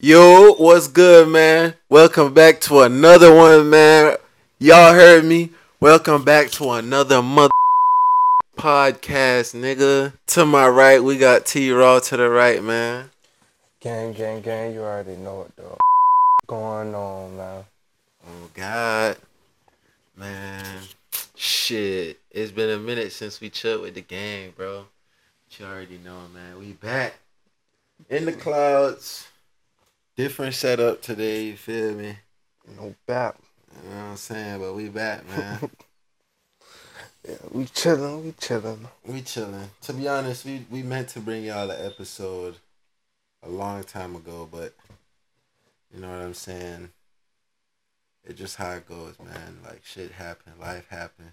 Yo, what's good, man? Welcome back to another one, man. Y'all heard me. Welcome back to another mother podcast, nigga. To my right, we got T Raw to the right, man. Gang, gang, gang, you already know it though. Going on, man. Oh God, man. Shit, it's been a minute since we chilled with the gang, bro. But you already know, man. We back in the clouds. Different setup today. You feel me? No bap. You know what I'm saying? But we back, man. Yeah, we chilling, we chilling. we chilling. To be honest, we we meant to bring y'all an episode a long time ago, but you know what I'm saying. It's just how it goes, man. Like shit happened, life happened.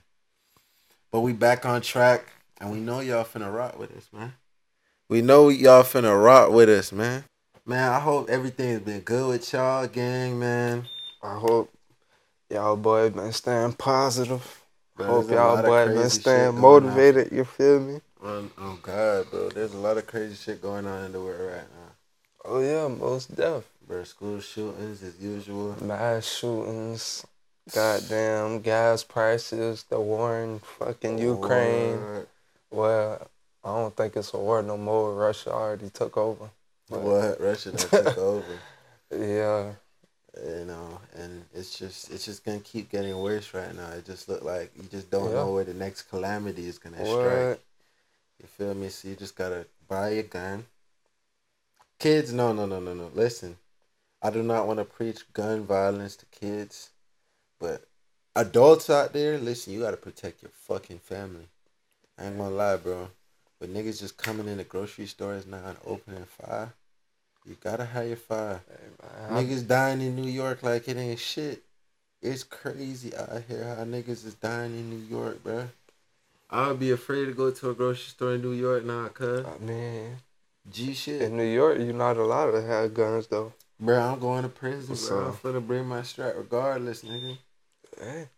But we back on track, and we know y'all finna rock with us, man. We know y'all finna rock with us, man. Man, I hope everything's been good with y'all, gang, man. I hope y'all boy been staying positive. Bro, hope y'all lot of boy been staying motivated, you feel me? Oh, oh God, bro. There's a lot of crazy shit going on in the world right now. Oh yeah, most def. Bro, school shootings as usual. Mass shootings, goddamn gas prices, the war in fucking Ukraine. Well, I don't think it's a war no more. Russia already took over. But, What? Russia took over. Yeah, You know, and it's just it's just gonna keep getting worse right now. It just look like you just don't Yeah. know where the next calamity is gonna what? strike. You feel me? So you just gotta buy a gun. Kids, no, no, no, no, no. Listen, I do not want to preach gun violence to kids, but adults out there, listen, you gotta protect your fucking family. I ain't gonna lie, bro. But niggas just coming in the grocery stores now and opening fire. You gotta have your fire. Hey, man, Niggas dying in New York like it ain't shit. It's crazy out here how niggas is dying in New York, bro. I would be afraid to go to a grocery store in New York now, cuz. I mean, G shit. in New York, you're not allowed to have guns though. Bro, I'm going to prison, What's bro. I'm up? finna bring my strap regardless, nigga. Hey,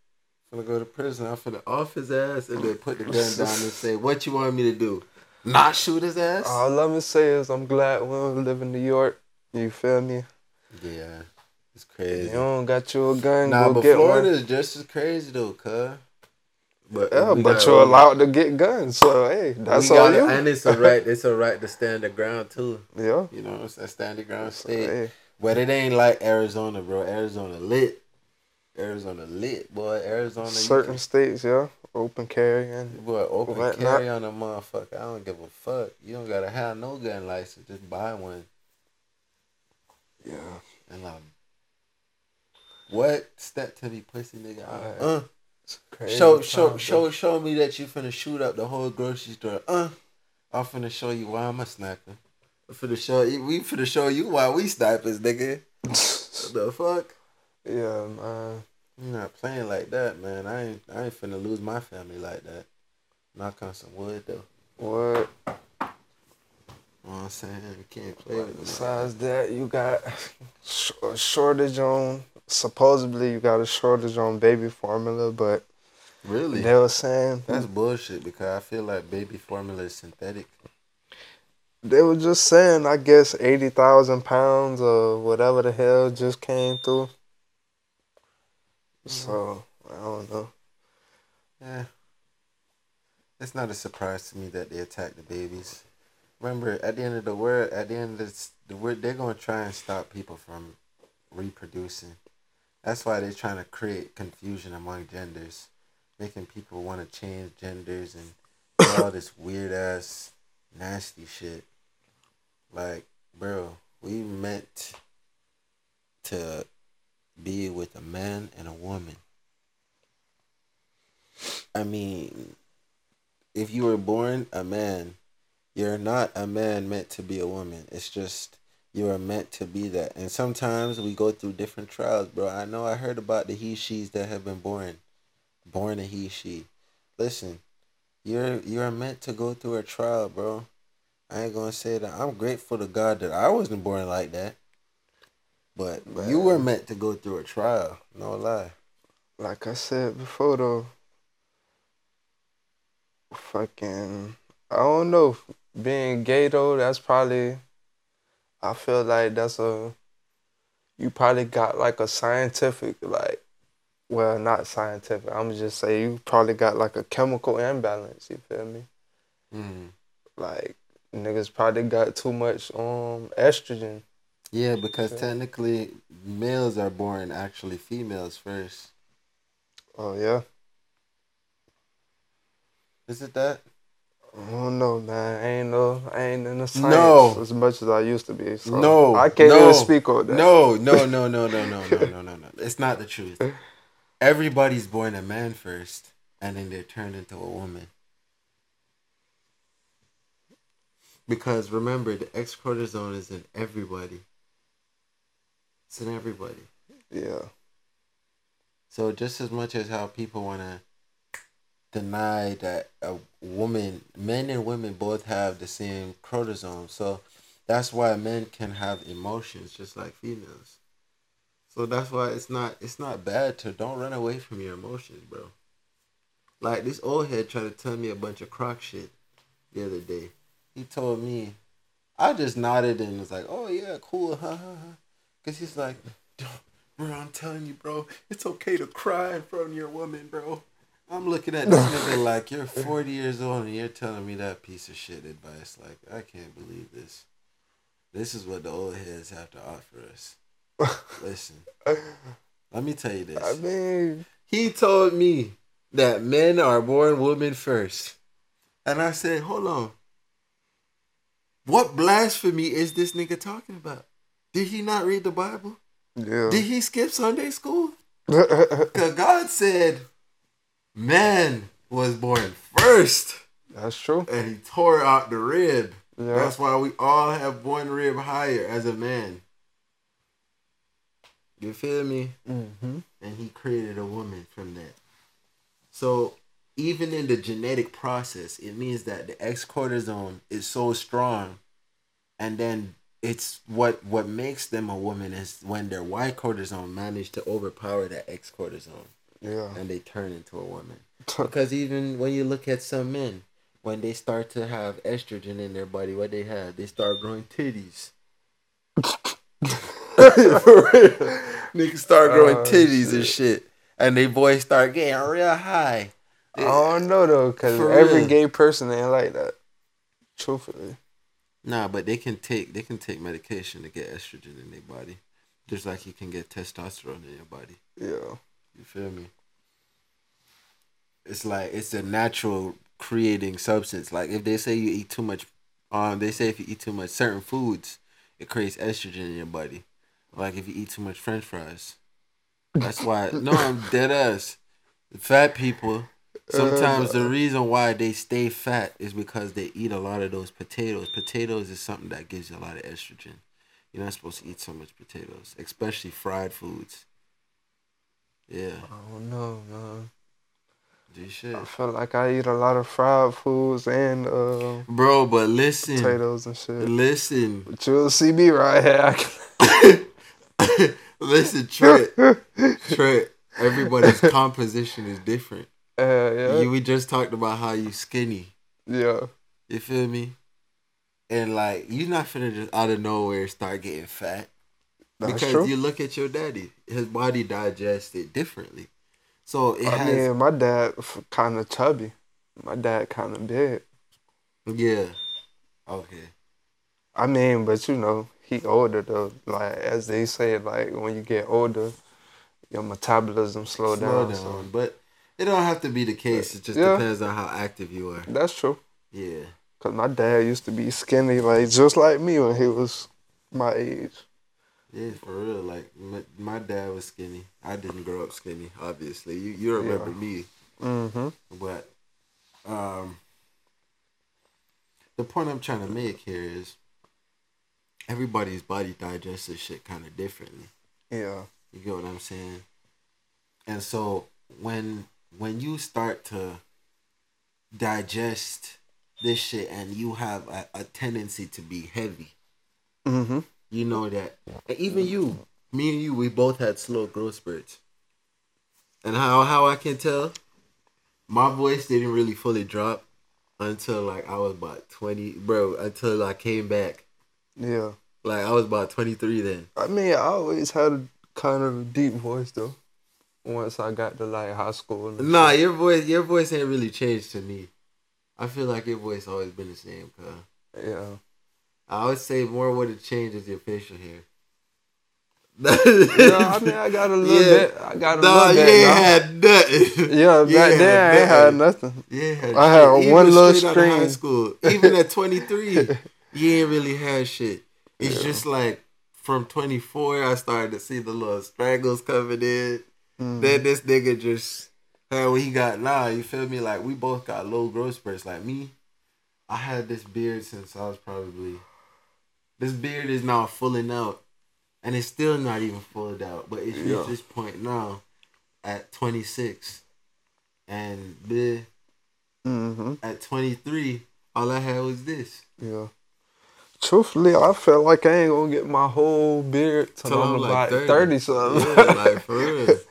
finna go to prison. I'm finna off his ass and then put the gun down and say, what you want me to do? Not shoot his ass? all let me say is I'm glad we don't live in New York. You feel me? yeah. It's crazy. You don't got you a gun, Nah, go but get Florida is just as crazy though, cuz. But Yeah, but you're allowed to get guns, so hey, that's all you. And it's a right. It's a right to stand the ground too. yeah. You know, it's a stand the ground So, state. hey, But it ain't like Arizona, bro. Arizona lit. Arizona lit, boy. Arizona. certain can- states, yeah, open carry and Boy, open carry on a motherfucker. I don't give a fuck. You don't gotta have no gun license. Just buy one. yeah. And um, what step to me, pussy nigga? Uh, It's crazy show, show, times, show, show me that you finna shoot up the whole grocery store. Uh, I'm finna show you why I'm a sniper. I'm finna show you. We finna show you why we snipers, nigga. What the fuck? Yeah, man. I'm not playing like that, man. I ain't, I ain't finna lose my family like that. Knock on some wood though. What? You know what I'm saying? You can't play with me. Besides that, you got a shortage on. Supposedly, you got a shortage on baby formula, but Really? they were saying That's bullshit because I feel like baby formula is synthetic. they were just saying. I guess eighty thousand pounds or whatever the hell just came through. Mm-hmm. So I don't know. Yeah. It's not a surprise to me that they attack the babies. Remember, at the end of the world, at the end of this, the world, they're gonna try and stop people from reproducing. That's why they're trying to create confusion among genders, making people want to change genders and all this weird ass, nasty shit. Like, bro, we meant to be with a man and a woman. I mean, if you were born a man, you're not a man meant to be a woman. It's just you are meant to be that. And sometimes we go through different trials, bro. I know I heard about the he she's that have been born, born a he she. Listen, you're you're meant to go through a trial, bro. I ain't gonna say that. I'm grateful to God that I wasn't born like that. But you were meant to go through a trial. No lie. Like I said before, though, fucking, I don't know. Being gay though, that's probably. I feel like that's a you probably got like a scientific like well not scientific i'm just say you probably got like a chemical imbalance you feel me Mm. like niggas probably got too much um estrogen Yeah, because technically males are born actually females first. oh yeah Is it that? I don't know, man. I ain't no, I ain't in the science No. as much as I used to be. So No, I can't no, even speak on that. No, no, no, no, no, no, no, no, no, no. It's not the truth. Everybody's born a man first, and then they're turned into a woman. Because remember, the X cortisone is in everybody. It's in everybody. Yeah, So just as much as how people want to deny that a woman, men and women both have the same cortisone. So that's why men can have emotions just like females. So that's why it's not it's not bad to don't run away from your emotions, bro. Like this old head tried to tell me a bunch of crock shit the other day. He told me, I just nodded and was like, "Oh yeah, cool, ha ha ha," because he's like, "Bro, I'm telling you, bro, it's okay to cry in front of your woman, bro." I'm looking at this nigga like you're 40 years old and you're telling me that piece of shit advice. Like I can't believe this. This is what the old heads have to offer us. Listen, let me tell you this. I mean, He told me that men are born women first. And I said, hold on. What blasphemy is this nigga talking about? Did he not read the Bible? yeah. Did he skip Sunday school? Because God said man was born first. That's true. And he tore out the rib. Yeah, That's why we all have one rib higher as a man. You feel me? mm-hmm. and he created a woman from that. So even in the genetic process, it means that the X cortisone is so strong, and then it's what what makes them a woman is when their Y cortisone managed to overpower that X cortisone, yeah. and they turn into a woman. Because even when you look at some men, when they start to have estrogen in their body, what they have, they start growing titties. Niggas start growing Oh, titties and shit. shit. And they boys start getting real high. I don't know though, cause For every real. gay person ain't like that. Truthfully, Nah, but they can take they can take medication to get estrogen in their body. Just like you can get testosterone in your body. yeah. You feel me? It's like it's a natural creating substance. Like if they say you eat too much, um, they say if you eat too much certain foods, it creates estrogen in your body. Like if you eat too much French fries, that's why. no, I'm dead ass. Fat people. Sometimes the reason why they stay fat is because they eat a lot of those potatoes. Potatoes is something that gives you a lot of estrogen. You're not supposed to eat so much potatoes, especially fried foods. Yeah, I don't know, man. Shit. I feel like I eat a lot of fried foods and uh, Bro, but listen, potatoes and shit. listen, But you'll see me right here. Listen, Trent, Trent. Everybody's composition is different. Uh, yeah, You, we just talked about how you skinny. yeah, You feel me? And like you're not finna just out of nowhere start getting fat that's because true. you look at your daddy. His body digests it differently. So it I has mean, my dad kind of chubby. My dad kind of big. yeah. Okay. I mean, but you know, he older though. Like as they say, like when you get older, your metabolism slow, Slow down. down, So but it don't have to be the case. It just Yeah. depends on how active you are. that's true. Yeah. Cause my dad used to be skinny, like just like me when he was my age. Yeah, for real. Like my, my dad was skinny. I didn't grow up skinny. Obviously, you you remember Yeah. me, Mm-hmm. but um, the point I'm trying to make here is everybody's body digests this shit kind of differently. Yeah. You get what I'm saying? And so when when you start to digest this shit and you have a, a tendency to be heavy, Mm-hmm. you know that and even you, me and you, we both had slow growth spurts. And how how I can tell, my voice didn't really fully drop until like I was about twenty, bro. Until I came back, Yeah. Like I was about twenty three then. I mean, I always had a kind of a deep voice though. Once I got to like high school. and Nah, shit. your voice your voice ain't really changed to me. I feel like your voice always been the same, cuz. yeah. I would say more what it changed is your facial hair. Yeah, I mean, I got a little Yeah. bit. I got a Nah, little you bit. ain't now. had nothing. Yeah, back ain't then I ain't had nothing. Yeah, I had shit. one little of high school. Even at 23, you ain't really had shit. It's Yeah. just like from 24, I started to see the little straggles coming in. Mm. Then this nigga just had what he got now. You feel me? Like we both got low growth spurts. Like me, I had this beard since I was probably. This beard is now fulling out, and it's still not even fulled out. But it's Yeah. this point now, at 26, and bleh, hmm at 23, all I had was this. Yeah. Truthfully, I felt like I ain't gonna get my whole beard till, I'm, like, about 30. 30, something. Yeah, like for real.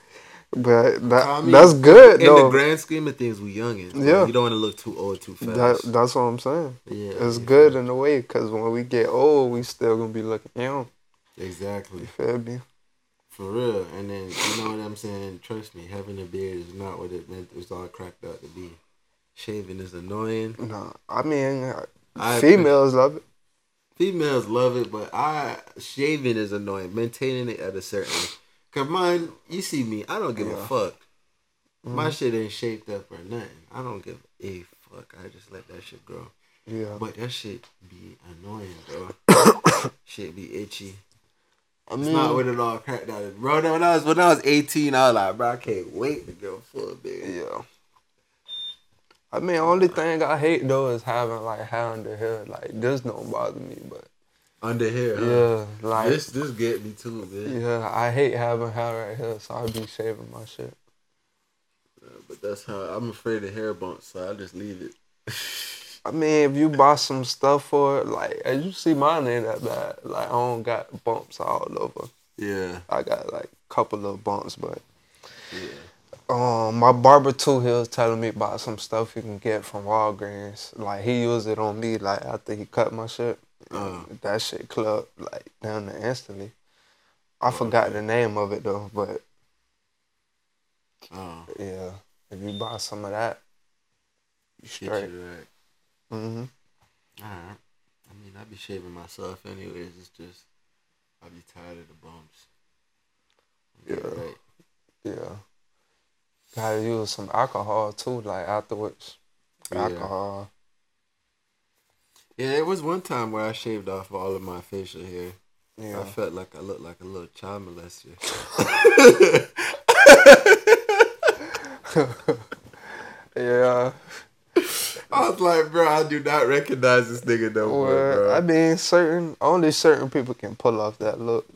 but that, mean, that's good In though. the grand scheme of things, we youngin. so Yeah. You don't want to look too old too fast. That, that's what I'm saying. yeah. It's yeah. good in a way because when we get old, we still gonna be looking young. Exactly. You feel me? For real. And then, you know what I'm saying? Trust me, having a beard is not what it meant it was all cracked out to be. Shaving is annoying. No, I mean, I females love it. Females love it, but I shaving is annoying. Maintaining it at a certain Cause mine, you see me, I don't give a Yeah. fuck. My Mhm. shit ain't shaped up or nothing. I don't give a fuck. I just let that shit grow. Yeah. But that shit be annoying, bro. shit be itchy. I It's mean, not what it all cracked out. Bro, when I was when I was 18, I was like, bro, I can't wait to go full beard. yeah. I mean, only thing I hate though is having like hair under hair. Like this don't bother me, but Under here, huh? yeah, like this this get me too, man. yeah, I hate having hair right here, so I be shaving my shit. Uh, but that's how I'm afraid of hair bumps, so I just leave it. I mean, if you buy some stuff for it, like as you see, mine ain't that bad. Like I don't got bumps all over. yeah, I got like a couple of bumps, but yeah. um, my barber too, he was telling me about some stuff you can get from Walgreens. Like he used it on me, like after he cut my shit. Uh. That shit clubbed like down there instantly. I forgot the name of it though, but Oh, yeah, if you buy some of that, you get straight. you right. hmm All right. I mean, I be shaving myself anyways. It's just I be tired of the bumps. Yeah. right. Yeah. Gotta use some alcohol too, like afterwards. Yeah. Alcohol. Yeah, it was one time where I shaved off all of my facial hair. Yeah. I felt like I looked like a little child molester. yeah. I was like, bro, I do not recognize this nigga no more, bro. I mean, certain only certain people can pull off that look.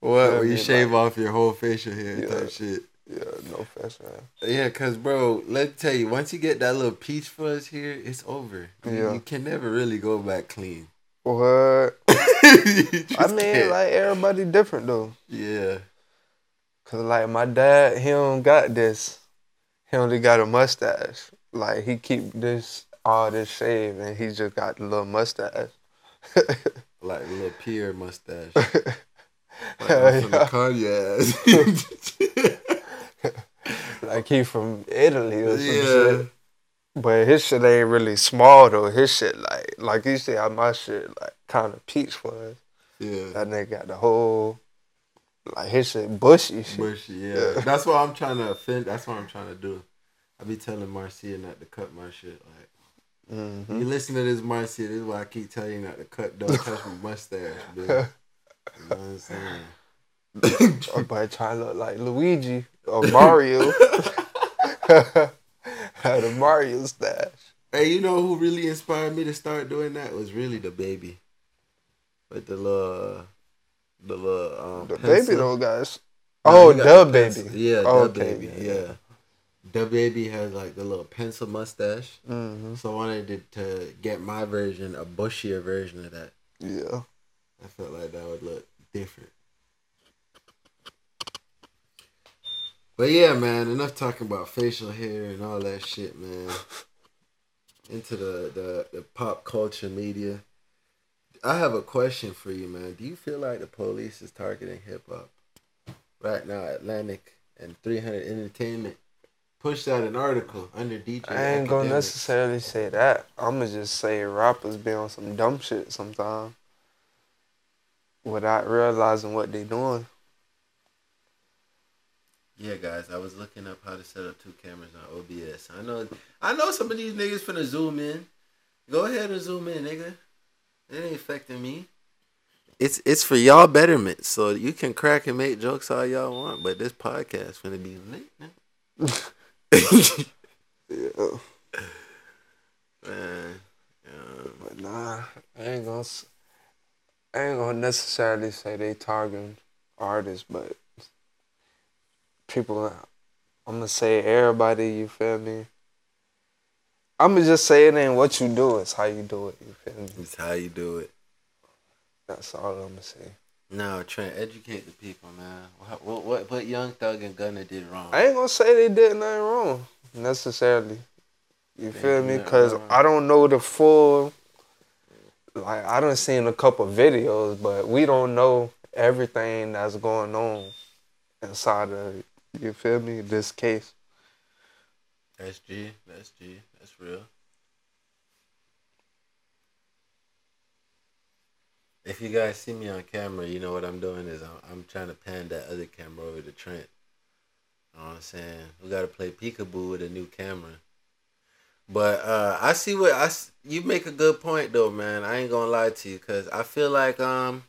what? When you mean, shave off your whole facial hair Yeah. type shit. Yeah, no fashion. Yeah, cause bro, let me tell you, once you get that little peach fuzz here, it's over. You- Yeah. You can never really go back clean. What? I mean, can't. like everybody different though. yeah. Cause like my dad, he don't got this. He only got a mustache. Like he keep this all this shave, and he just got the little mustache. Like a little Pierre mustache. Like yeah. ass. like he from Italy or some yeah. shit. But his shit ain't really small though. His shit like like you see how my shit like kind of peach was. Yeah. That nigga got the whole like his shit bushy shit. Bushy, yeah. Yeah. That's what I'm trying to offend. That's what I'm trying to do. I be telling Marcia not to cut my shit. Like, hmm you listen to this, Marcia. This is why I keep telling you not to cut. Don't touch my mustache, bitch. You know what I'm saying? Everybody trying to look like Luigi or Mario. Had a Mario stash. Hey, you know who really inspired me to start doing that was really the baby. With the little, the little um. The pencil. baby though, guys. No, Oh, he the the baby. pencil. Yeah, the Okay, baby. yeah. Yeah. The baby has like the little pencil mustache. hmm So I wanted to, to get my version, a bushier version of that. Yeah. I felt like that would look different. But yeah, man, enough talking about facial hair and all that shit, man. Into the, the, the pop culture media. I have a question for you, man. Do you feel like the police is targeting hip hop right now? Atlantic and 300 Entertainment pushed out an article under DJ. I ain't gonna necessarily say that. I'ma just say rappers be on some dumb shit sometimes without realizing what they doing. Yeah, guys, I was looking up how to set up two cameras on OBS. I know, I know some of these niggas finna zoom in. Go ahead and zoom in, nigga. It ain't affecting me. It's it's for y'all betterment, so you can crack and make jokes all y'all want, but this podcast finna be lit. Yeah. Man, um, But nah, I ain't gonna. s- I ain't gonna necessarily say they targeting artists, but people. I'm gonna say everybody. You feel me? I'm gonna just say it ain't what you do; it's how you do it. You feel me? it's how you do it. That's all I'm gonna say. No, Trent, educate the people, man. What what what, what Young Thug and Gunna did wrong? I ain't gonna say they did nothing wrong necessarily. You They feel me? Cause wrong. I don't know the full. Like I done seen a couple videos, but we don't know everything that's going on inside of. You feel me? This case. That's G. That's G. That's real. If you guys see me on camera, you know what I'm doing is I'm, I'm trying to pan that other camera over to Trent. You know what I'm saying? We got to play peekaboo with a new camera. But uh, I see what I you make a good point though, man. I ain't gonna lie to you because I feel like um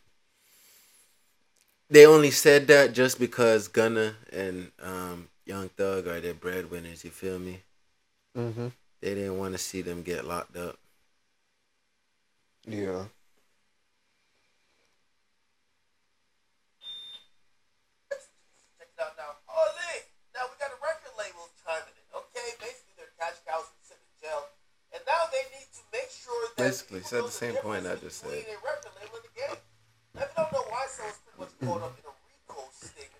they only said that just because Gunna and um Young Thug are their breadwinners. You feel me? Mm-hmm. They didn't want to see them get locked up. Yeah. Check it out now. Oh, Now we got a record label chiming in. Okay, basically they're cash cows and sit jail, and now they need to make sure Basically, people said the same point I just said. between a record label and the game. Now, if you don't know why, so it's pretty much caught up in a RICO sting,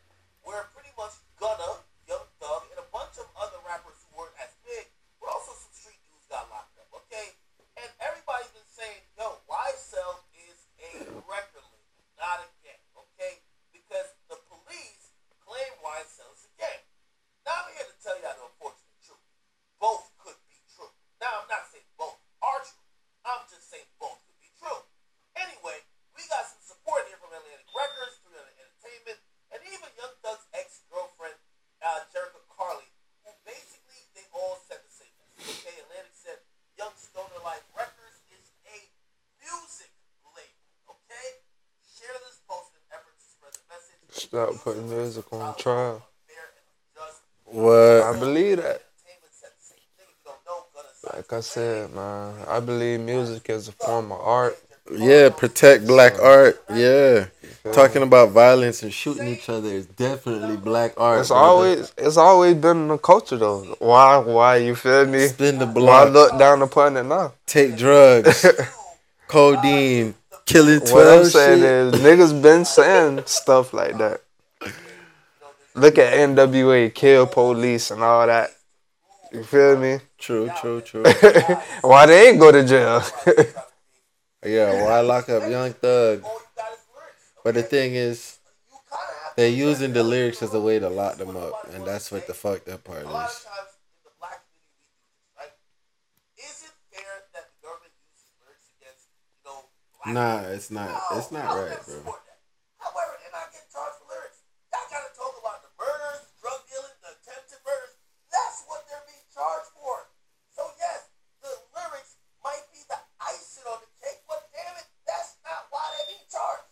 where pretty much Gunna, Young Thug, and a bunch of other rappers who weren't as big, but also some street dudes got locked up. Okay, and everybody's been saying, "Yo, YSL is a record label, not a gang." Okay, because the police claim YSL is a gang. Now I'm here to tell y'all the unfortunate truth. Both could be true. Now I'm not saying both are true. I'm just saying both could be true. Anyway, we got some support here from Atlantic Records, 300 Entertainment, and even Young Thug's ex-girlfriend, uh, Jerrika Karlae, who basically they all said the same message. Okay, Atlantic said Young Stoner Life Records is a music label. Okay, share this post in an effort to spread the message. Stop putting music on trial. What? I believe that. Entertainment said the same thing. If you don't know, Gunna signed Like I said, man, I believe music is a form of art. Yeah, protect black art. Yeah. Talking about violence and shooting each other is definitely black art. It's brother. always it's always been in the culture though. Why why you feel me? spin the Why block, look down upon it now? take drugs, codeine, killing What I'm twelve saying shit. is niggas been saying stuff like that. Look at NWA, kill police and all that. You feel me? True, true, true. Why they ain't go to jail? yeah, why lock up Young Thug? all you got is lyrics. But the thing is, You kind of have to they're using the lyrics as a way to lock them up, and that's what the fucked up part A lot of is. times in the black community, we do this, right? Is it fair that the government uses lyrics against, you know, black Nah, it's not. It's not right, bro. support that. However, they're not getting charged for lyrics. Y'all gotta talk about the murders, the drug dealing, the attempted murders. That's what they're being charged for. So yes, the lyrics might be the icing on the cake, but damn it, that's not why they're being charged.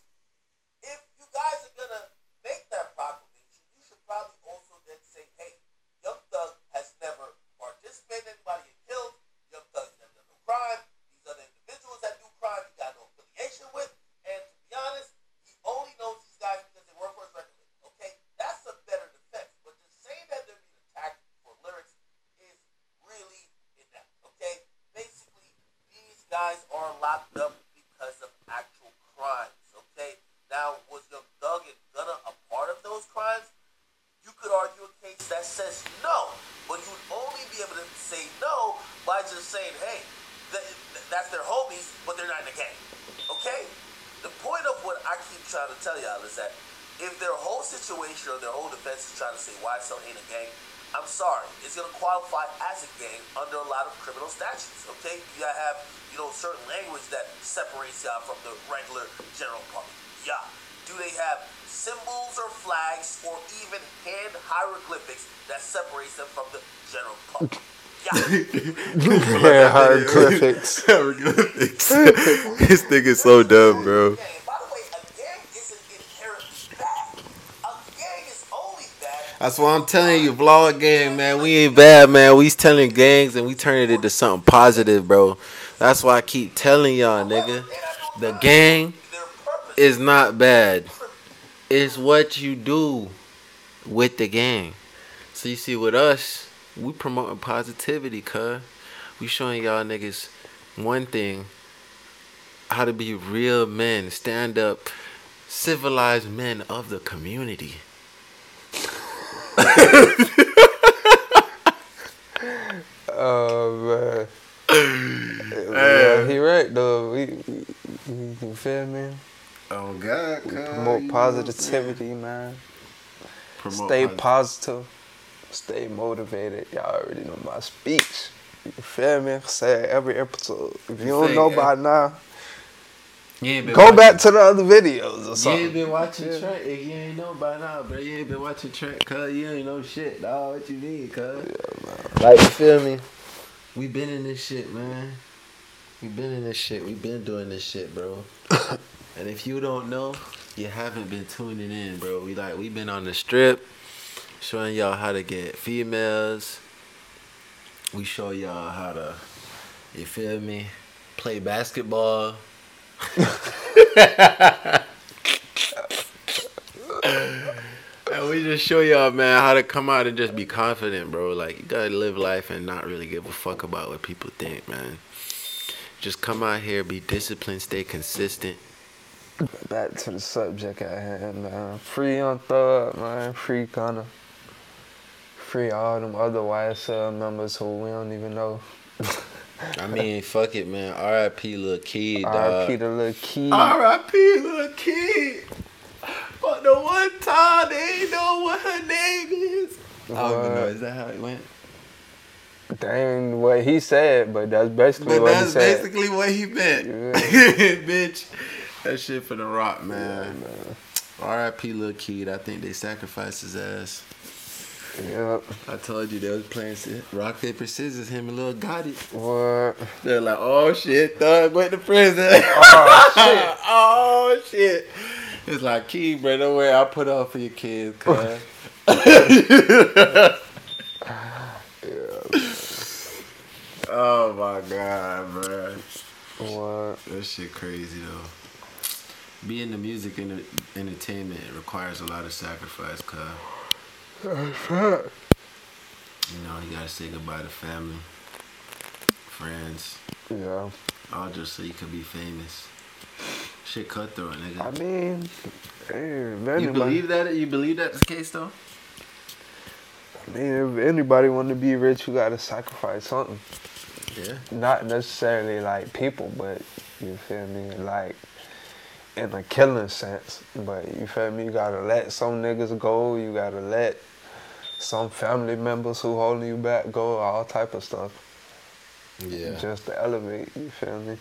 If you guys are gonna make that proclamation, you should probably also then say, hey, Young Thug has never participated in anybody get killed. Young Thug has never done no crime. These other individuals that do crime, he got no affiliation with. And to be honest, he only knows these guys because they work for his record label. Okay, that's a better defense. But just saying that they're being attacked for lyrics is really inept. Okay, basically, these guys are locked up because of actual crimes. Okay, now was Young Thug and Gunna a part of those crimes? you could argue a case that says no, but you would only be able to say no by just saying, hey, th- th- that's their homies, but they're not in the gang. Okay? to tell y'all is that if their whole situation or their whole defense is trying to say why some ain't a gang, I'm sorry, it's gonna qualify as a gang under a lot of criminal statutes. Okay, you gotta have you know certain language that separates y'all from the regular general public. Yeah. Do they have symbols or flags or even hand hieroglyphics that separates them from the general public? Yeah. Yeah, hieroglyphics. Hieroglyphics. this nigga's so dumb, bro. By the way, a gang isn't inherently bad. A gang is only bad That's why I'm telling you, vlog gang, man. We ain't bad, man. We telling gangs and we turn it into something positive, bro. That's why I keep telling y'all, nigga. The gang is not bad. It's what you do with the gang. So you see, with us, we promoting positivity, cuz. We showing y'all niggas one thing. How to be real men, stand up, civilized men of the community. Oh man. yeah, he right though. We, we, we- you feel me? Oh God, we Promote positivity, man. Stay positive. Stay motivated. Y'all already know my speech. You feel me? Say it every episode. If you don't know it. by now, You been go watching- back to the other videos or something. You ain't been watching Trent. If you ain't know by now, bro. You ain't been watching Trent, cuz you ain't know shit, dog. What you need, cuz? Like, you feel me? We been in this shit, man. We been in this shit. We've been doing this shit, bro. and if you don't know, you haven't been tuning in, bro. We like we've been on the strip, showing y'all how to get females. We show y'all how to, you feel me, play basketball. And we just show y'all, man, how to come out and just be confident, bro. Like, you gotta live life and not really give a fuck about what people think, man. Just come out here, be disciplined, stay consistent. Back to the subject at hand, man. Free Young Thug, man. Free Gunna. Free all them other YSL members who we don't even know. I mean, fuck it, man. R.I.P. Lil Keed, R.I.P. dog. the little key. R.I.P. Lil Keed. But the one time they ain't know what her name is. I don't even know. Is that how it went? Dang what he said, but that's basically But what that's he said. basically what he meant. Yeah. Bitch. That shit for the rock, man. R.I.P. Lil Keed. I think they sacrificed his ass. Yep. I told you they was playing rock, paper, scissors, him and Lil Gotit. What? They're like, oh shit, Thug went to prison. Oh, shit. oh shit. It's like, Key, bro, don't worry, I'll put up for your kids, cuz. Oh my god, bro. What? That shit crazy though. Being the music and entertainment requires a lot of sacrifice, cuz. You know, you gotta say goodbye to family, friends, Yeah. all just so you could be famous. Shit cutthroat, nigga. I mean, hey, you believe that? You believe that's the case though? I mean, if anybody want to be rich, you gotta sacrifice something. Yeah. Not necessarily like people, but you feel me? Like in a killing sense. But you feel me? You gotta let some niggas go. You gotta let some family members who holding you back go. All type of stuff. Yeah. Just to elevate. You feel me?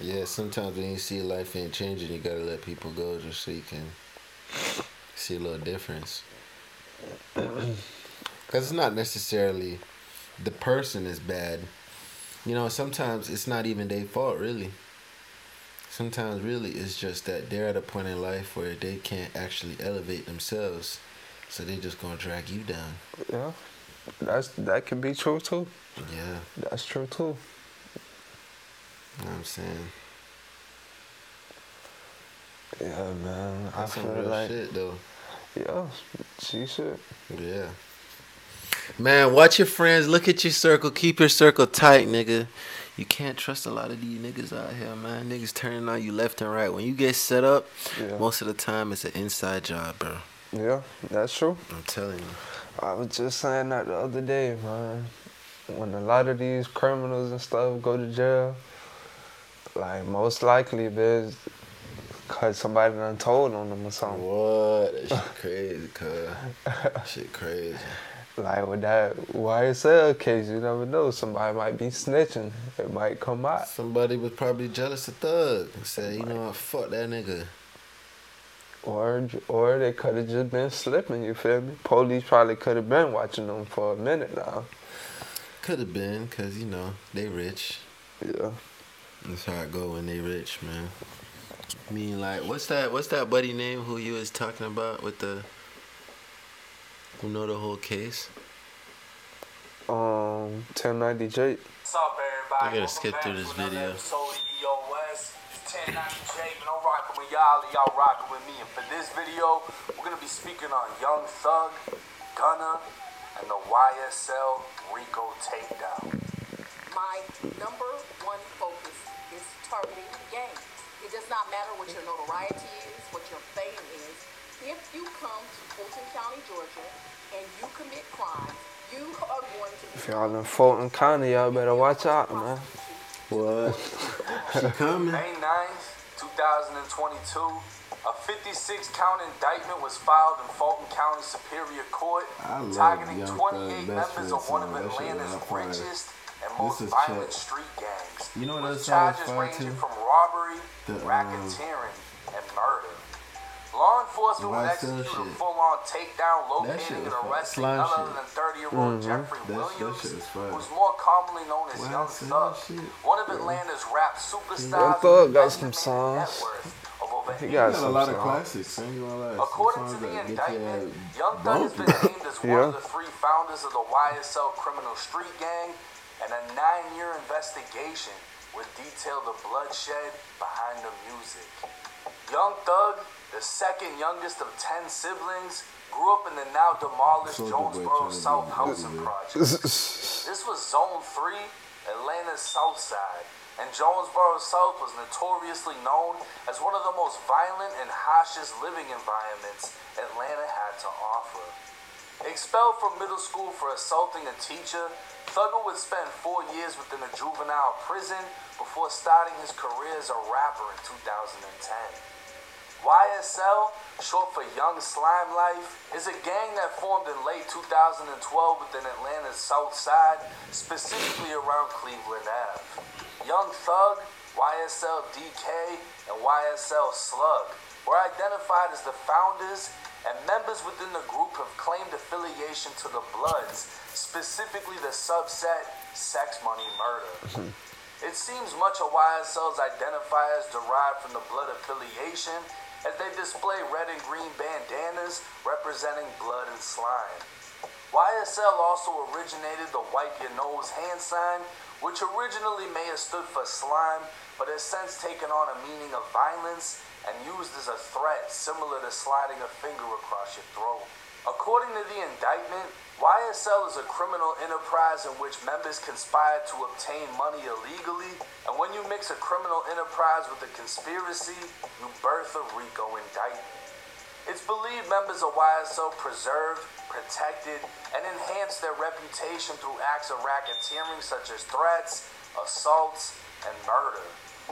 Yeah. Sometimes when you see life ain't changing, you gotta let people go just so you can see a little difference. Because it's not necessarily the person is bad. You know, sometimes it's not even their fault, really. Sometimes, really, it's just that they're at a point in life where they can't actually elevate themselves. So they're just gonna drag you down. Yeah. That's that can be true too. Yeah, That's true too. you know what I'm saying? Yeah, man. That's I some feel real like shit, though. yeah, she should. Yeah. Man, watch your friends. Look at your circle. Keep your circle tight, nigga. You can't trust a lot of these niggas out here, man. Niggas turning on you left and right. When you get set up, Yeah. most of the time it's an inside job, bro. Yeah, that's true. I'm telling you. I was just saying that the other day, man. When a lot of these criminals and stuff go to jail, like most likely there's Cause somebody done told on them or something. What? That shit crazy, cuz. shit crazy. Like with that YSL case, you never know. Somebody might be snitching. It might come out. Somebody was probably jealous of Thug and said, you know what, fuck that nigga. Or or they could have just been slipping, you feel me? Police probably could have been watching them for a minute now. Could have been, because, you know, they rich. Yeah. That's how it go when they rich, man. I mean, like, what's that? What's that buddy name who you was talking about with the? Who know the whole case? Um 1090 Jake. What's up, everybody? I gotta skip through this video. episode of EOS. It's 1090 Jake, and I'm rocking with y'all, and y'all rocking with me. And for this video, we're gonna be speaking on Young Thug, Gunna, and the YSL Rico takedown. my number one focus is targeting gangs. It does not matter what your notoriety is, what your fame is. If you come to Fulton County, Georgia, and you commit crimes, you are going to be. If y'all in Fulton County, y'all better watch out, man. What? she coming? May 9th, 2022, a 56 count indictment was filed in Fulton County Superior Court, targeting 28 members of one of song. Atlanta's richest and This most is violent Chet. street gangs. You know what with that song charges ranging from robbery, The, um, racketeering, and murder. Law enforcement The would execute a full-on takedown, That locating and arresting none other than 30-year-old uh-huh. Jeffrey That- that Williams, was who's more commonly known as Young Thug, one of Atlanta's rap superstars. Young Thug got some songs. net worth of over He got got a lot of classics. I ain't gonna lie. Some According to the indictment, Young Thug has been named as one Yeah. of the three founders of the YSL criminal street gang, and a nine-year investigation would detail the bloodshed behind the music. Young Thug, the second youngest of ten siblings, grew up in the now demolished Boy Jonesboro trying to be South Housing. Project. This was Zone 3, Atlanta's South Side, and Jonesboro South was notoriously known as one of the most violent and harshest living environments Atlanta had to offer. Expelled from middle school for assaulting a teacher, Thugger would spend four years within a juvenile prison before starting his career as a rapper in 2010. YSL, short for Young Slime Life, is a gang that formed in late 2012 within Atlanta's South Side, specifically around Cleveland Ave. Young Thug, YSL DK, and YSL Slug were identified as the founders, and members within the group have claimed affiliation to the Bloods, specifically the subset Sex Money Murder. Hmm. It seems much of YSL's identifiers derive from the blood affiliation, as they display red and green bandanas representing blood and slime. YSL also originated the wipe your nose hand sign, which originally may have stood for slime, but has since taken on a meaning of violence and used as a threat similar to sliding a finger across your throat. According to the indictment, YSL is a criminal enterprise in which members conspire to obtain money illegally, and when you mix a criminal enterprise with a conspiracy, you birth a RICO indictment. It's believed members of YSL preserved, protected, and enhanced their reputation through acts of racketeering such as threats, assaults, and murder.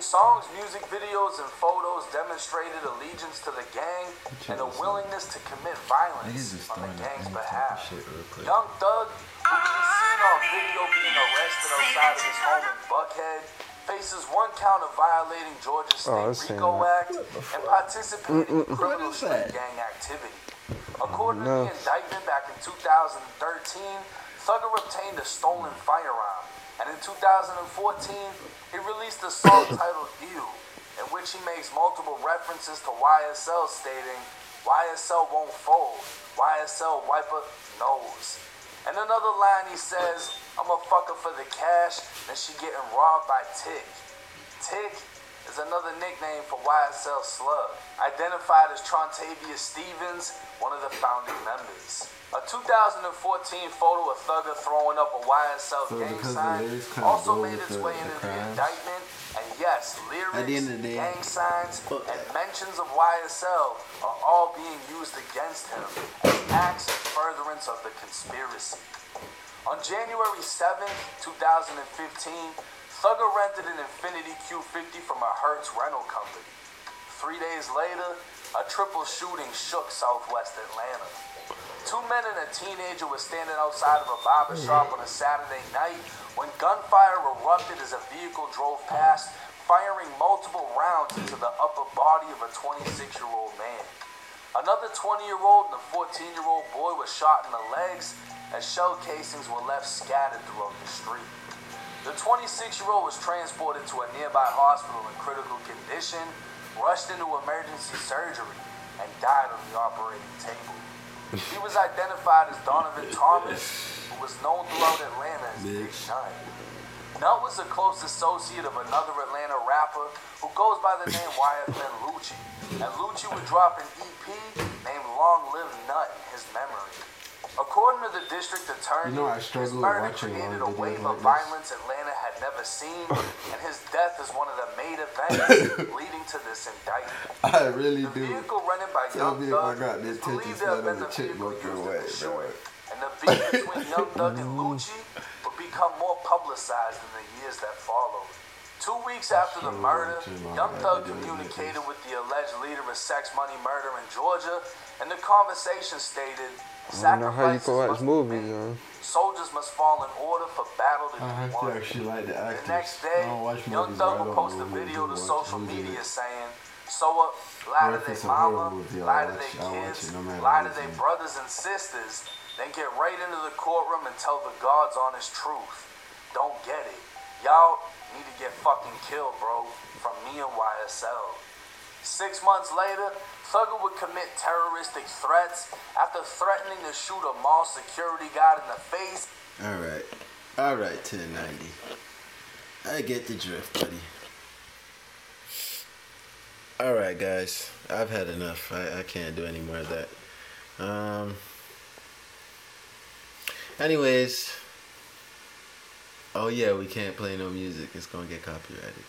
Songs, music videos, and photos demonstrated allegiance to the gang and a willingness to commit violence on the gang's behalf. Young Thug, who can be seen on video being arrested outside of his home in Buckhead, faces one count of violating Georgia Oh, State seen RICO. Act and participating in criminal street gang activity. According to No. the indictment back in 2013, Thugger obtained a stolen firearm, and in 2014, he released a song titled You, in which he makes multiple references to YSL stating, YSL won't fold, YSL wipe a nose. And another line he says, I'm a fucker for the cash, and she getting robbed by Tick. Tick is another nickname for YSL Slug, identified as Trontavia Stevens, one of the founding members. A 2014 photo of Thugger throwing up a YSL So gang sign also made its way into the indictment. And yes, lyrics, At the end of the day, gang signs, and mentions of YSL are all being used against him as acts of furtherance of the conspiracy. On January 7th, 2015, Thugger rented an Infiniti Q50 from a Hertz rental company. Three days later, a triple shooting shook southwest Atlanta. Two men and a teenager were standing outside of a barber shop on a Saturday night when gunfire erupted as a vehicle drove past, firing multiple rounds into the upper body of a 26 year old man. Another 20 year old and a 14 year old boy were shot in the legs and shell casings were left scattered throughout the street. The 26 year old was transported to a nearby hospital in critical condition, rushed into emergency surgery, and died on the operating table. He was identified as Donovan Thomas, who was known throughout Atlanta as Big Nut. Nut was a close associate of another Atlanta rapper who goes by the name YFN Lucci. And Lucci would drop an EP named Long Live Nut in his memory. According to the district attorney, You know, I his murder created a wave of this. violence Atlanta had never seen, and his death is one of the main events leading to this indictment. I really The do. vehicle running by Tell Young Thug got the is believed to have been the vehicle used a in the shooting. And the beef between Young Thug and Lucci would become more publicized in the years that followed. Two weeks after the murder, Young Thug communicated with the alleged leader of sex money murder in Georgia, and the conversation stated, I don't know how you "Sacrifices can watch movies, man. Soldiers must fall in order for battle to I be have won." to actually like the The actors. next I day, don't watch Young movies, Thug I will don't post a video to social media saying, So uh, lie to their a horror mama, movie, I'll lie to their kids, no lie to their brothers and sisters, then get right into the courtroom and tell the God's honest truth. Don't get it. Y'all need to get fucking killed, bro, from me and YSL. Six months later, Thugger would commit terroristic threats after threatening to shoot a mall security guard in the face All right, all right, 1090. I get the drift, buddy. All right, guys, I've had enough. I, I can't do any more of that. Um. Anyways. Oh yeah, we can't play no music. It's gonna get copyrighted.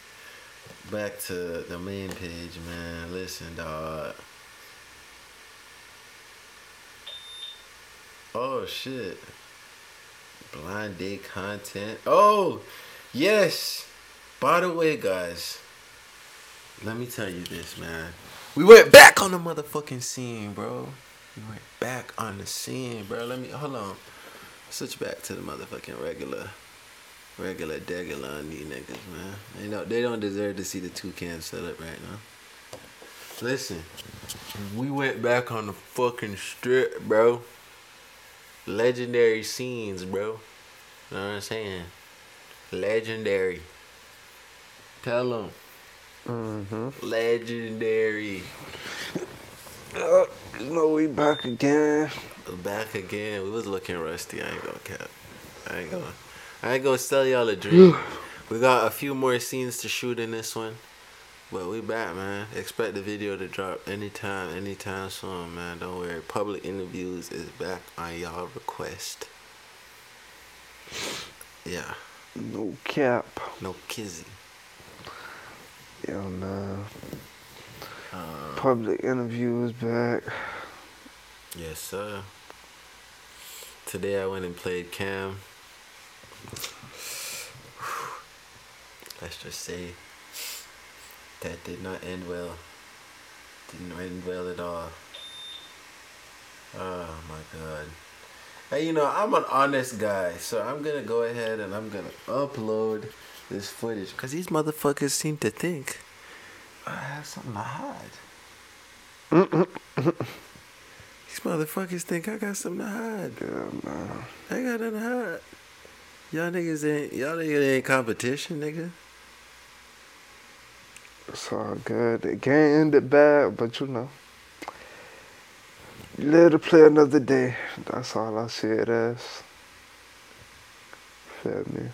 Back to the main page, man. Listen, dog. Oh shit. Blind date content. Oh, yes. By the way, guys, let me tell you this, man. We went back on the motherfucking scene, bro. We went back on the scene, bro. Let me hold on. Switch back to the motherfucking regular, regular degular on these niggas, man. They know they don't deserve to see the toucan set up right now. Listen, we went back on the fucking strip, bro legendary scenes, bro. You know what I'm saying? Legendary. Tell them. Mm-hmm. Legendary. Uh, you know we back again. Back again. We was looking rusty. I ain't gonna cap. I ain't gonna. I ain't gonna sell y'all a dream. we got a few more scenes to shoot in this one. But we back, man. Expect the video to drop anytime, anytime soon, man. Don't worry. Public interviews is back on y'all request. Yeah. No cap. No kizzy. Yo, man. Uh, Public interviews back. yes, sir. Today I went and played Cam. Let's just say that did not end well. Didn't end well at all. Oh my god. Hey, you know, I'm an honest guy, so I'm gonna go ahead and I'm gonna upload this footage because these motherfuckers seem to think I have something to hide. These motherfuckers think I got something to hide. Yeah, man. I got nothing to hide. Y'all niggas ain't y'all niggas ain't competition, nigga. It's all good. It can't end it bad, but you know. You live to play another day. That's all I see it as. Feel me?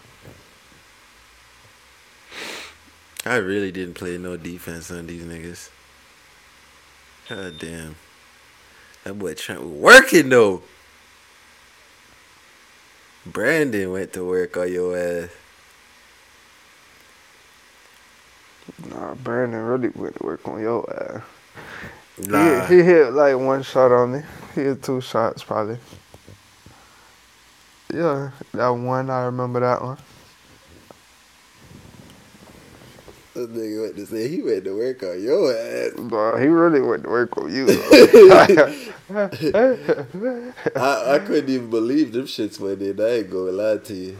I really didn't play no defense on these niggas. God damn. That boy Trent was working though. Brandon went to work on your ass. Nah, Brandon really went to work on your ass. Nah. He, he hit like one shot on me. He hit two shots probably. Yeah, that one I remember that one. That nigga went to say he went to work on your ass. Bro, he really went to work on you. I, I couldn't even believe them shits went in. I ain't gonna lie to you.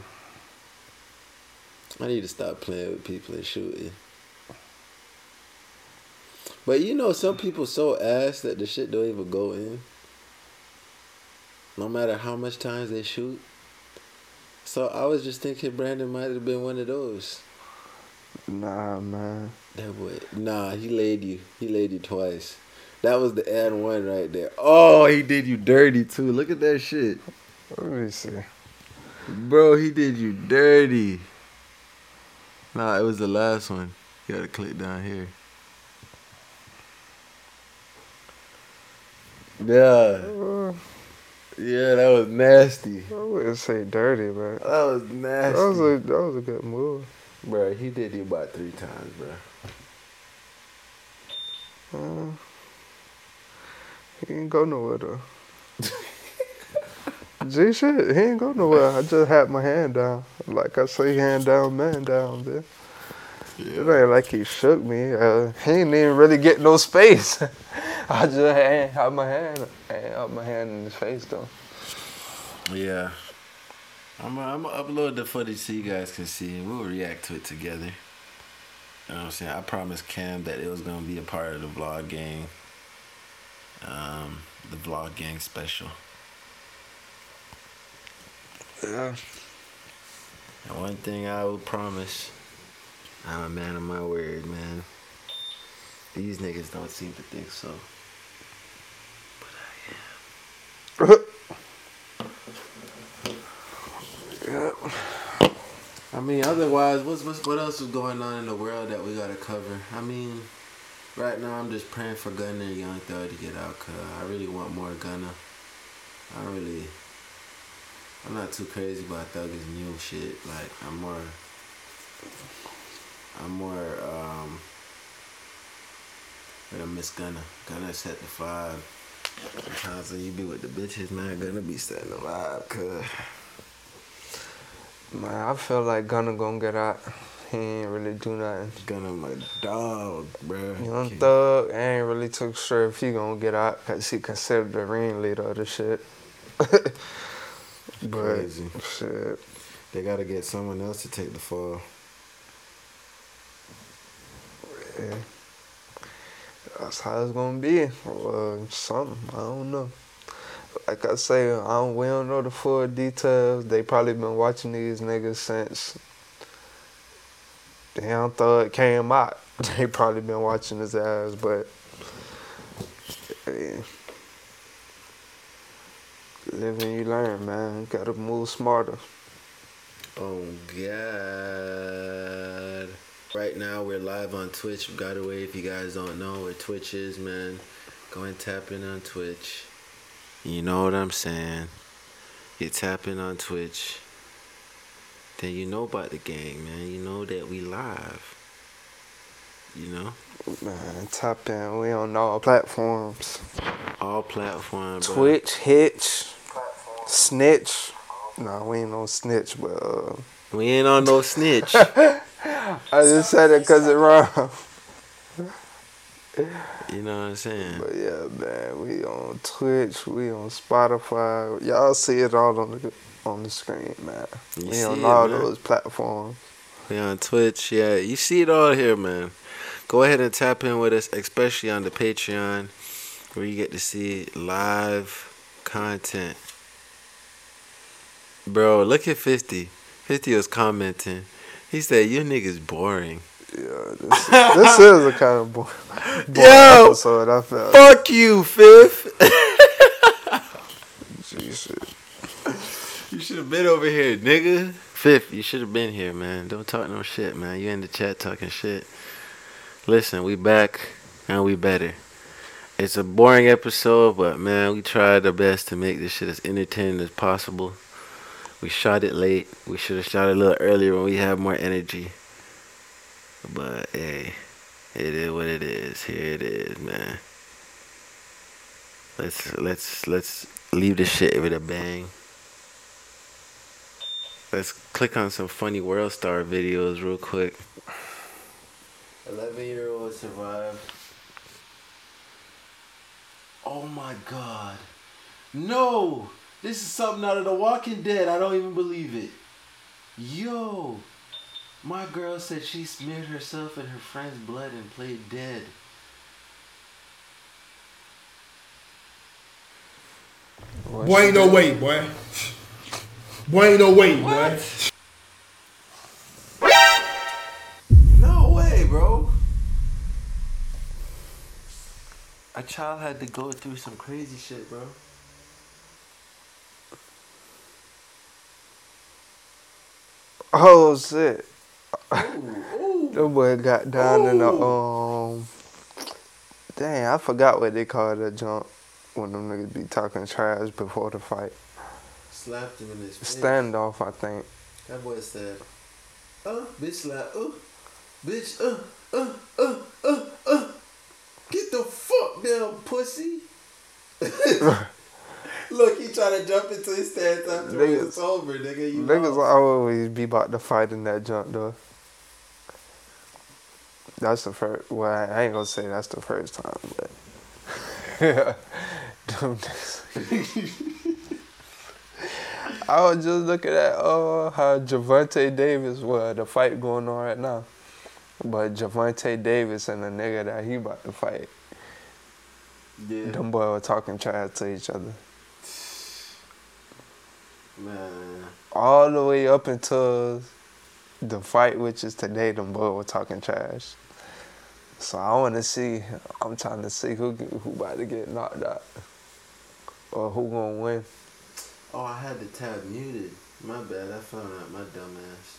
I need to stop playing with people and shooting. But you know, some people so ass that the shit don't even go in. No matter how much times they shoot. So I was just thinking Brandon might have been one of those. Nah, man. That boy, nah, he laid you. He laid you twice. That was the and one right there. Oh, he did you dirty too. Look at that shit, Let me see. bro. He did you dirty. Nah, it was the last one. You gotta click down here. Yeah, yeah, that was nasty. I wouldn't say dirty, but That was nasty, that was a that was a good move. Bro. He did you about three times, bro. Uh, he ain't go nowhere though. G shit, he ain't go nowhere. I just had my hand down. Like I say, hand down, man down, man. It ain't like he shook me. Uh, he ain't even really get no space. I just had, had my hand, had my hand in his face though. Yeah. I'm gonna upload the footage so you guys can see and we'll react to it together. You know what I'm saying? I promised Cam that it was gonna be a part of the vlog gang. Um, the vlog gang special. Yeah. And one thing I will promise, I'm a man of my word, man. These niggas don't seem to think so. yeah. I mean, otherwise, what's, what's what else is going on in the world that we gotta cover? I mean, right now I'm just praying for Gunna and Young Thug to get out, cause I really want more Gunna. I really, I'm not too crazy about Thug's new shit. Like, I'm more, I'm more, um, gonna miss Gunna. Gunna set the vibe. Sometimes when you be with the bitches, man, Gunna be setting the vibe, cause. Man, I feel like Gunna gonna get out. He ain't really do nothing. Gunna my dog, bruh. Young Can't- Thug I ain't really took sure if he gonna get out because he considered the ringleader of the shit. but Crazy. shit, They gotta get someone else to take the fall. yeah. That's how it's gonna be. Or something. I don't know. Like I say, I don't, we don't know the full details. They probably been watching these niggas since Young Thug came out. They probably been watching his ass, but yeah. live and you learn, man. Gotta move smarter. Oh God. Right now we're live on Twitch. By the way, if you guys don't know where Twitch is, man, go and tap in on Twitch. You know what I'm saying? You tap in on Twitch. Then you know about the gang, man. You know that we live. You know? Man, tap in. We on all platforms. All platforms. bro. Twitch, Hitch, Snitch. Nah, we ain't no snitch, but uh, We ain't on no snitch. I just said it because it rhymed. You know what I'm saying? But yeah, man, we on Twitch, we on Spotify. Y'all see it all on the on the screen, man. You we on it, all man. those platforms. We on Twitch, yeah. You see it all here, man. Go ahead and tap in with us, especially on the Patreon, where you get to see live content. Bro, look at 50. 50 was commenting. He said, You niggas boring. Yeah, this, this is a kind of boring, boring Yo! episode. I felt. Fuck you, Fifth. Gee, shit. you should have been over here, nigga. Fifth, you should have been here, man. Don't talk no shit, man. You in the chat talking shit. Listen, we back and we better. It's a boring episode, but man, we tried our best to make this shit as entertaining as possible. We shot it late. We should have shot it a little earlier when we had more energy. But hey, it is what it is. Here it is, man. Let's let's let's leave this shit with a bang. Let's click on some funny World Star videos real quick. Eleven year old survived. Oh my god. No! This is something out of The Walking Dead. I don't even believe it. Yo! My girl said she smeared herself in her friend's blood and played dead. What Boy, ain't no way, boy. Boy, ain't no way, boy. No way, bro. A child had to go through some crazy shit, bro. Oh shit. Ooh, That boy got down in the um. Dang, I forgot what they call that jump when them niggas be talking trash before the fight. Slapped him in his face. Standoff, I think. That boy said, uh, bitch slap, uh, bitch, uh, uh, uh, uh, uh. Get the fuck down, pussy. Look, he trying to jump into his stance after Niggas- it's over, nigga. You Niggas lost. always be about to fight in that jump though. That's the first. Well, I ain't gonna say that's the first time, but yeah, them. I was just looking at oh how Gervonta Davis, well, the fight going on right now, but Gervonta Davis and the nigga that he about to fight, Yeah, them boy were talking trash to each other man. all the way up until the fight, which is today. Them boy were talking trash. So I want to see. I'm trying to see who who about to get knocked out or who gonna win. Oh, I had the tab muted. My bad. I found out my dumb ass.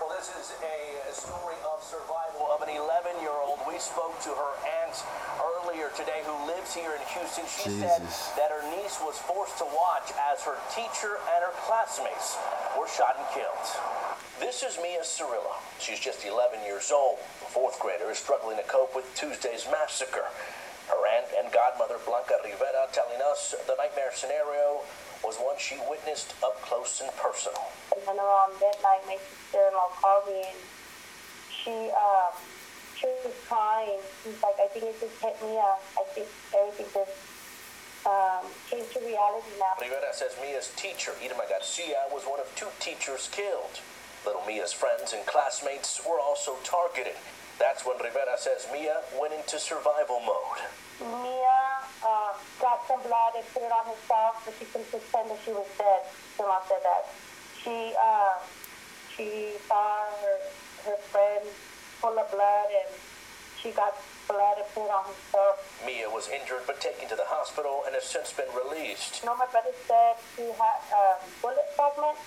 Well, this is a story of survival of an 11 year old. We spoke to her aunt earlier today who lives here in Houston. She said that her niece was forced to watch as her teacher and her classmates were shot and killed. This is Mia Cerrillo. She's just 11 years old. The fourth grader is struggling to cope with Tuesday's massacre. Her aunt and godmother Blanca Rivera telling us the nightmare scenario was one she witnessed up close and personal. And then around midnight, my sister-in-law called me and she, um, she was crying. She's like, I think it just hit me up. I think everything just um, came to reality now. Rivera says Mia's teacher, Irma Garcia, was one of two teachers killed. Little Mia's friends and classmates were also targeted. That's when Rivera says Mia went into survival mode. Mia uh, got some blood and put it on herself, but she couldn't pretend that she was dead. Grandma said that. She, uh, she saw her, her friend full of blood and she got blood and put it on herself. Mia was injured but taken to the hospital and has since been released. You know, my brother said she had a bullet fragment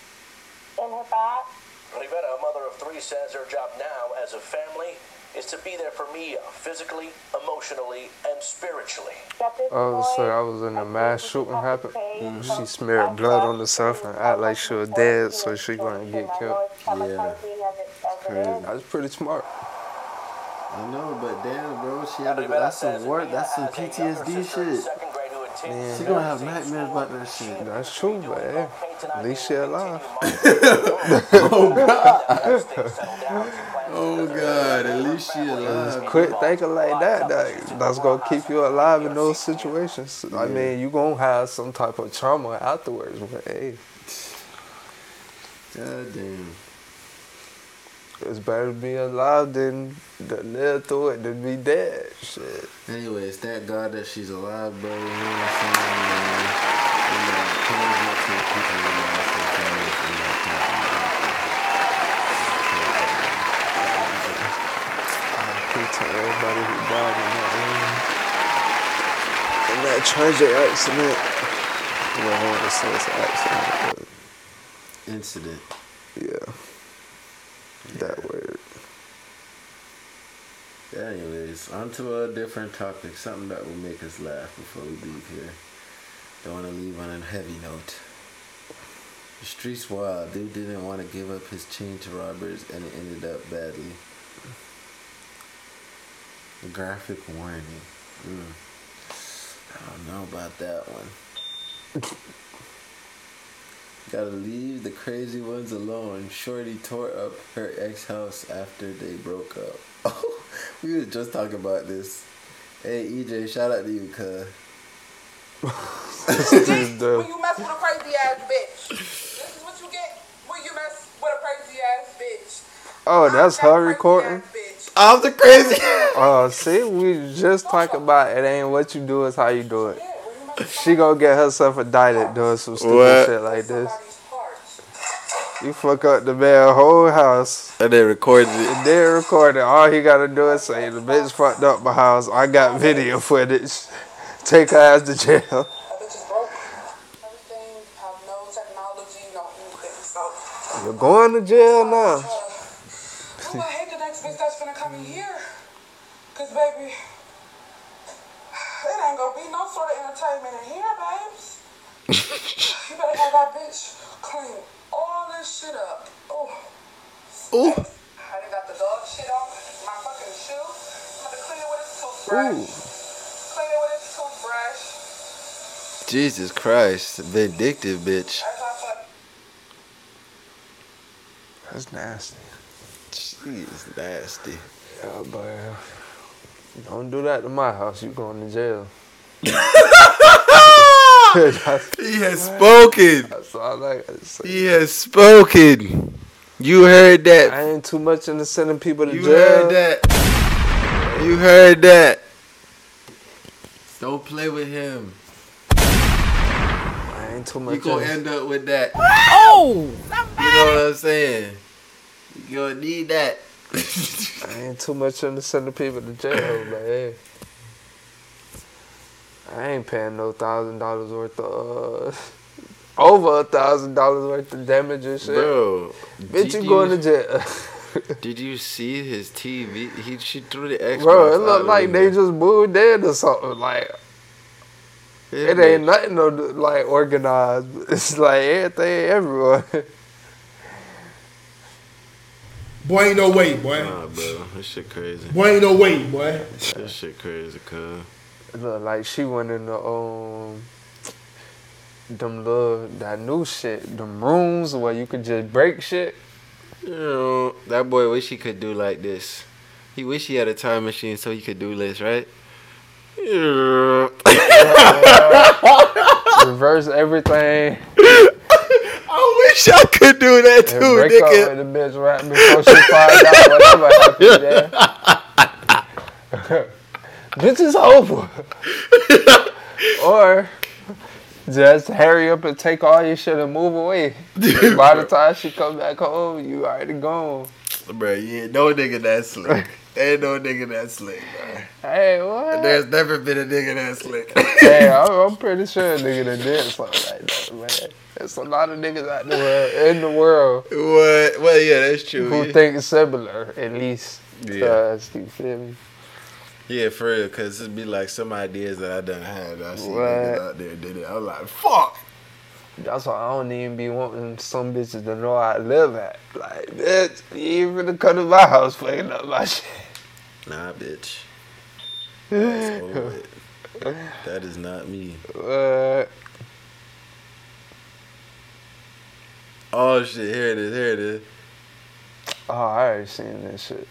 in her back. Rivera, a mother of three, says her job now as a family is to be there for Mia physically, emotionally, and spiritually. At this Oh, so I was in a mass shooting have to happened? pray Mhm. She smeared blood on herself and act like she was dead, so she gonna get killed. Yeah, it's traumatizing as it, as it is. That's pretty smart. I know, but damn, bro, she had to. Rivera That's some work. That's some has a younger PTSD shit. second grade who attends She gonna have nightmares about that shit. That's true, but hey, at least she alive. Oh God, at least she alive. Quit thinking like that. that that's gonna keep you alive in those situations. I mean, you gonna have some type of trauma afterwards, but hey, God damn. it's better to be alive than to live through it than be dead. Shit. Anyways, thank God that she's alive, bro. You know what I'm saying? And, uh, everybody who died in that um, in that tragic accident. Well, I want to say it's an accident, Incident. but yeah, that word. Anyways, on to a different topic. Something that will make us laugh before we leave here. Don't want to leave on a heavy note. The streets wild. Dude didn't want to give up his chain to robbers and it ended up badly. The graphic warning. Mm. I don't know about that one. Gotta leave the crazy ones alone. Shorty tore up her ex house after they broke up. Oh, we were just talking about this. Hey EJ, shout out to you, cuz. This is dumb. When you mess with a crazy ass bitch. This is what you get when you mess with a crazy ass bitch. Oh, that's I'm that her crazy recording. Ass bitch. I'm the crazy. Oh, see, we just talk about it ain't what you do, it's how you do it. Yeah, when you mess with She gonna get herself indicted doing some stupid What? shit like this. You fuck up the man whole house. and they recorded it. And they recorded it. All he gotta do is say the bitch fucked up my house. I got video footage. Take her ass to jail. That bitch is broke. Everything um, have no technology, no anything. So, You're going to jail now. Ooh, I hate the next bitch that's gonna come in here. Cause baby, it ain't gonna be no sort of entertainment in here, babes. you better have that bitch clean all this shit up. Oh. Ooh. I done got the dog shit off my fucking shoe. I'm gonna clean it with a toothbrush. Ooh. Clean it with a toothbrush. Jesus Christ. Vindictive bitch. As I fuck. That's nasty. Jeez, nasty. Yeah, but uh, don't do that to my house. You going to jail. He has spoken. that's all I gotta say. He has spoken. You heard that. I ain't too much into sending people to You jail. You heard that. You heard that. Don't play with him. I ain't too much. You gonna end up with that. Oh! You know what I'm saying? You gonna need that. I ain't too much into sending people to jail, but hey. I ain't paying no thousand dollars worth of uh, over a thousand dollars worth of damage and shit. Bro, Bitch, you going to jail. Did you see his TV? He she threw the Xbox. Bro, it out look like they window. just moved in or something. Like it ain't nothing no like organized. It's like everything everywhere. Boy, ain't no way, boy. Nah, bro, this shit crazy. Boy, ain't no way, boy. This shit crazy, cuz. Look like she went in the um them little that new shit, them rooms where you could just break shit. You know, that boy wish he could do like this. He wish he had a time machine so he could do this, right? Yeah. reverse everything, I wish I could do that and too, break up nigga. with the bitch right before she find out whatever happened there. bitch is over. or just hurry up and take all your shit and move away. By the time she come back home, you already gone. Bro, you ain't no nigga that slick. Ain't no nigga that slick, bro. Hey, what? There's never been a nigga that slick. hey, I'm, I'm pretty sure a nigga that did something like that, man. There's a lot of niggas out there in the world what? Well, yeah, that's true. who yeah. think similar, at least. Yeah. to us, you feel me? Yeah, for real, cause it'd be like some ideas that I done had. I see What? niggas out there did it. I'm like, fuck. That's why I don't even be wanting some bitches to know I live at. Like, bitch, you ain't finna come to my house fucking up my shit. Nah, bitch. That's over with. That is not me. What? Oh shit! Here it is. Here it is. Oh, I already seen this shit.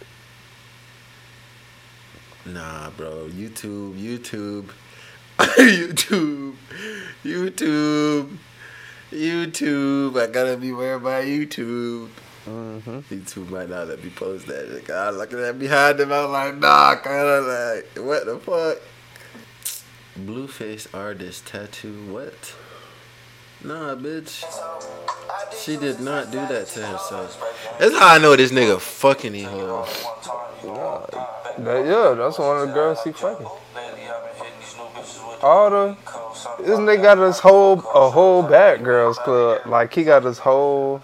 Nah, bro. YouTube. YouTube. YouTube. YouTube. YouTube. I gotta be beware my YouTube. Mm-hmm. YouTube might not let me post that. God, looking at behind them, I'm like, nah, kinda like, what the fuck? Blueface artist tattoo, what? Nah, bitch. She did not do that to herself. That's how I know this nigga fucking he hoe. That, yeah, that's one of the girls he fucking. All the this nigga got his whole a whole bad girls club. Like he got his whole.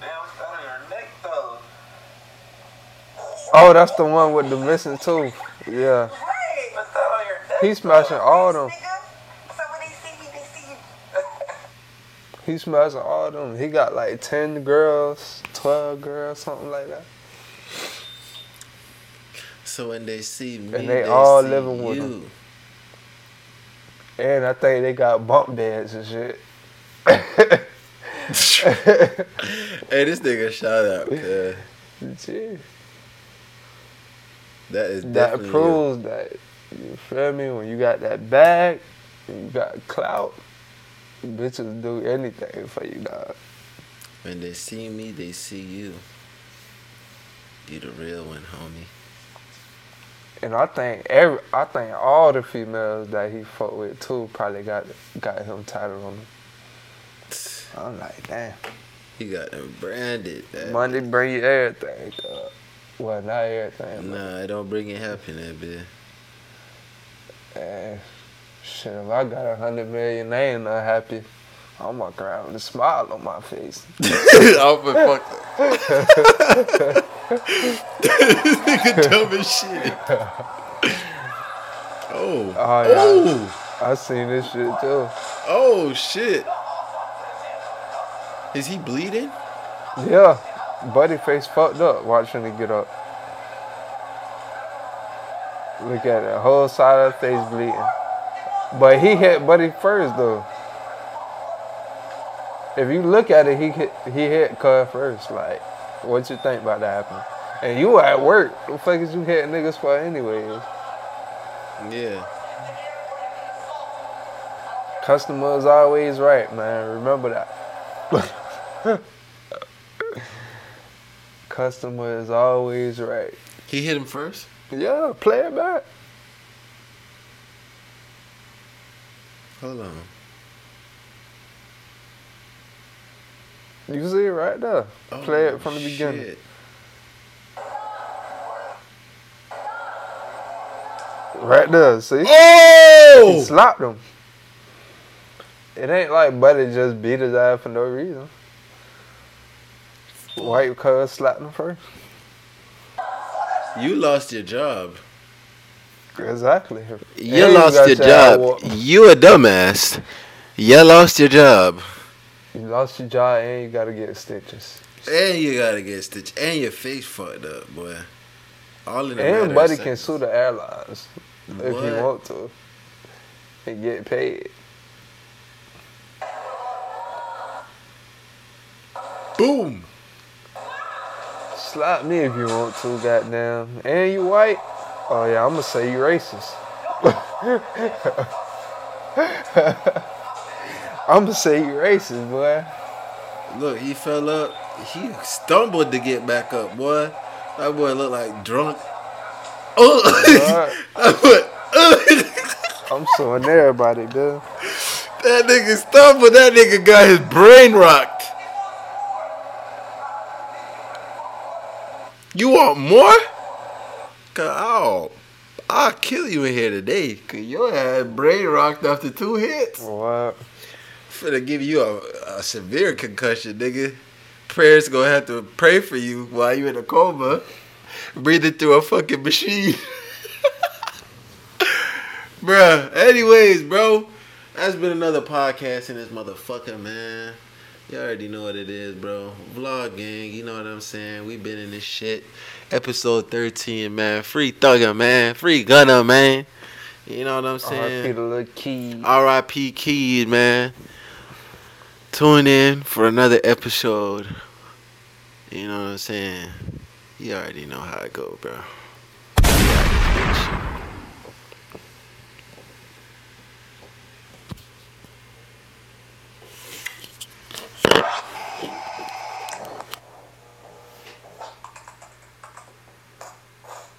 Oh, that's the one with the missing tooth. Yeah, he smashing all them. He smashing all them. He got like ten girls, twelve girls, something like that. So when they see me, And they all see living with you. him. And I think they got bump beds and shit. hey, this nigga shout out. Gee, That is that definitely you. proves that you feel me. When you got that bag, you got clout. Bitches do anything for you, dog. When they see me, they see you. You the real one, homie. And I think every, I think all the females that he fuck with too probably got got him tatted on them. I'm like, damn. He got them branded. That Money bring you everything, dog. Well, not everything, but Nah, it don't bring you happiness, bitch. eh, shit. If I got a hundred million, they ain't not happy. I'm walking around with a smile on my face. I'm a fuck. this nigga dumb as shit. Oh. Oh yeah, Oh. I seen this shit too. Oh shit. Is he bleeding? Yeah, buddy face fucked up watching it get up. Look at it, whole side of the face bleeding. But he hit Buddy first though. If you look at it, he hit he hit Cuz first. Like, what you think about that happening? And you at work. The fuck is you hitting niggas for anyways? Yeah. Customer is always right, man. Remember that. Customer is always right. He hit him first? Yeah, play it back. Hold on. You see it right there. Play it oh, from the beginning. Oh. Right there, see? He Oh! slapped him. It ain't like Buddy just beat his ass for no reason. White cuz slapped him first. You lost your job. Exactly. You And lost got your job. You a dumbass. You lost your job. You lost your job and you gotta get stitches. And you gotta get stitched. And your face fucked up, boy. All in the matter And of Buddy can sue the airlines if you want to. And get paid. Boom. Slap me if you want to, goddamn. And you white? Oh yeah, I'ma say you racist. I'ma say you racist, boy. Look, he fell up. He stumbled to get back up, boy. That boy looked like drunk. Oh, boy. I'm suing everybody, dude. That nigga stumbled. That nigga got his brain rocked. You want more? Cause I'll, I'll kill you in here today. Cause your ass brain rocked after two hits. What? Finna give you a, a severe concussion, nigga. Prayers gonna have to pray for you while you in a coma, breathing through a fucking machine. Bruh, anyways, bro, that's been another podcast in this motherfucker, man. You already know what it is, bro. Vlog gang, you know what I'm saying? We been in this shit. Episode 13, man. Free Thugger, man. Free Gunna, man. You know what I'm saying? R.I.P. Keed. R.I.P. Keed, man. Tune in for another episode. You know what I'm saying? You already know how it go, bro.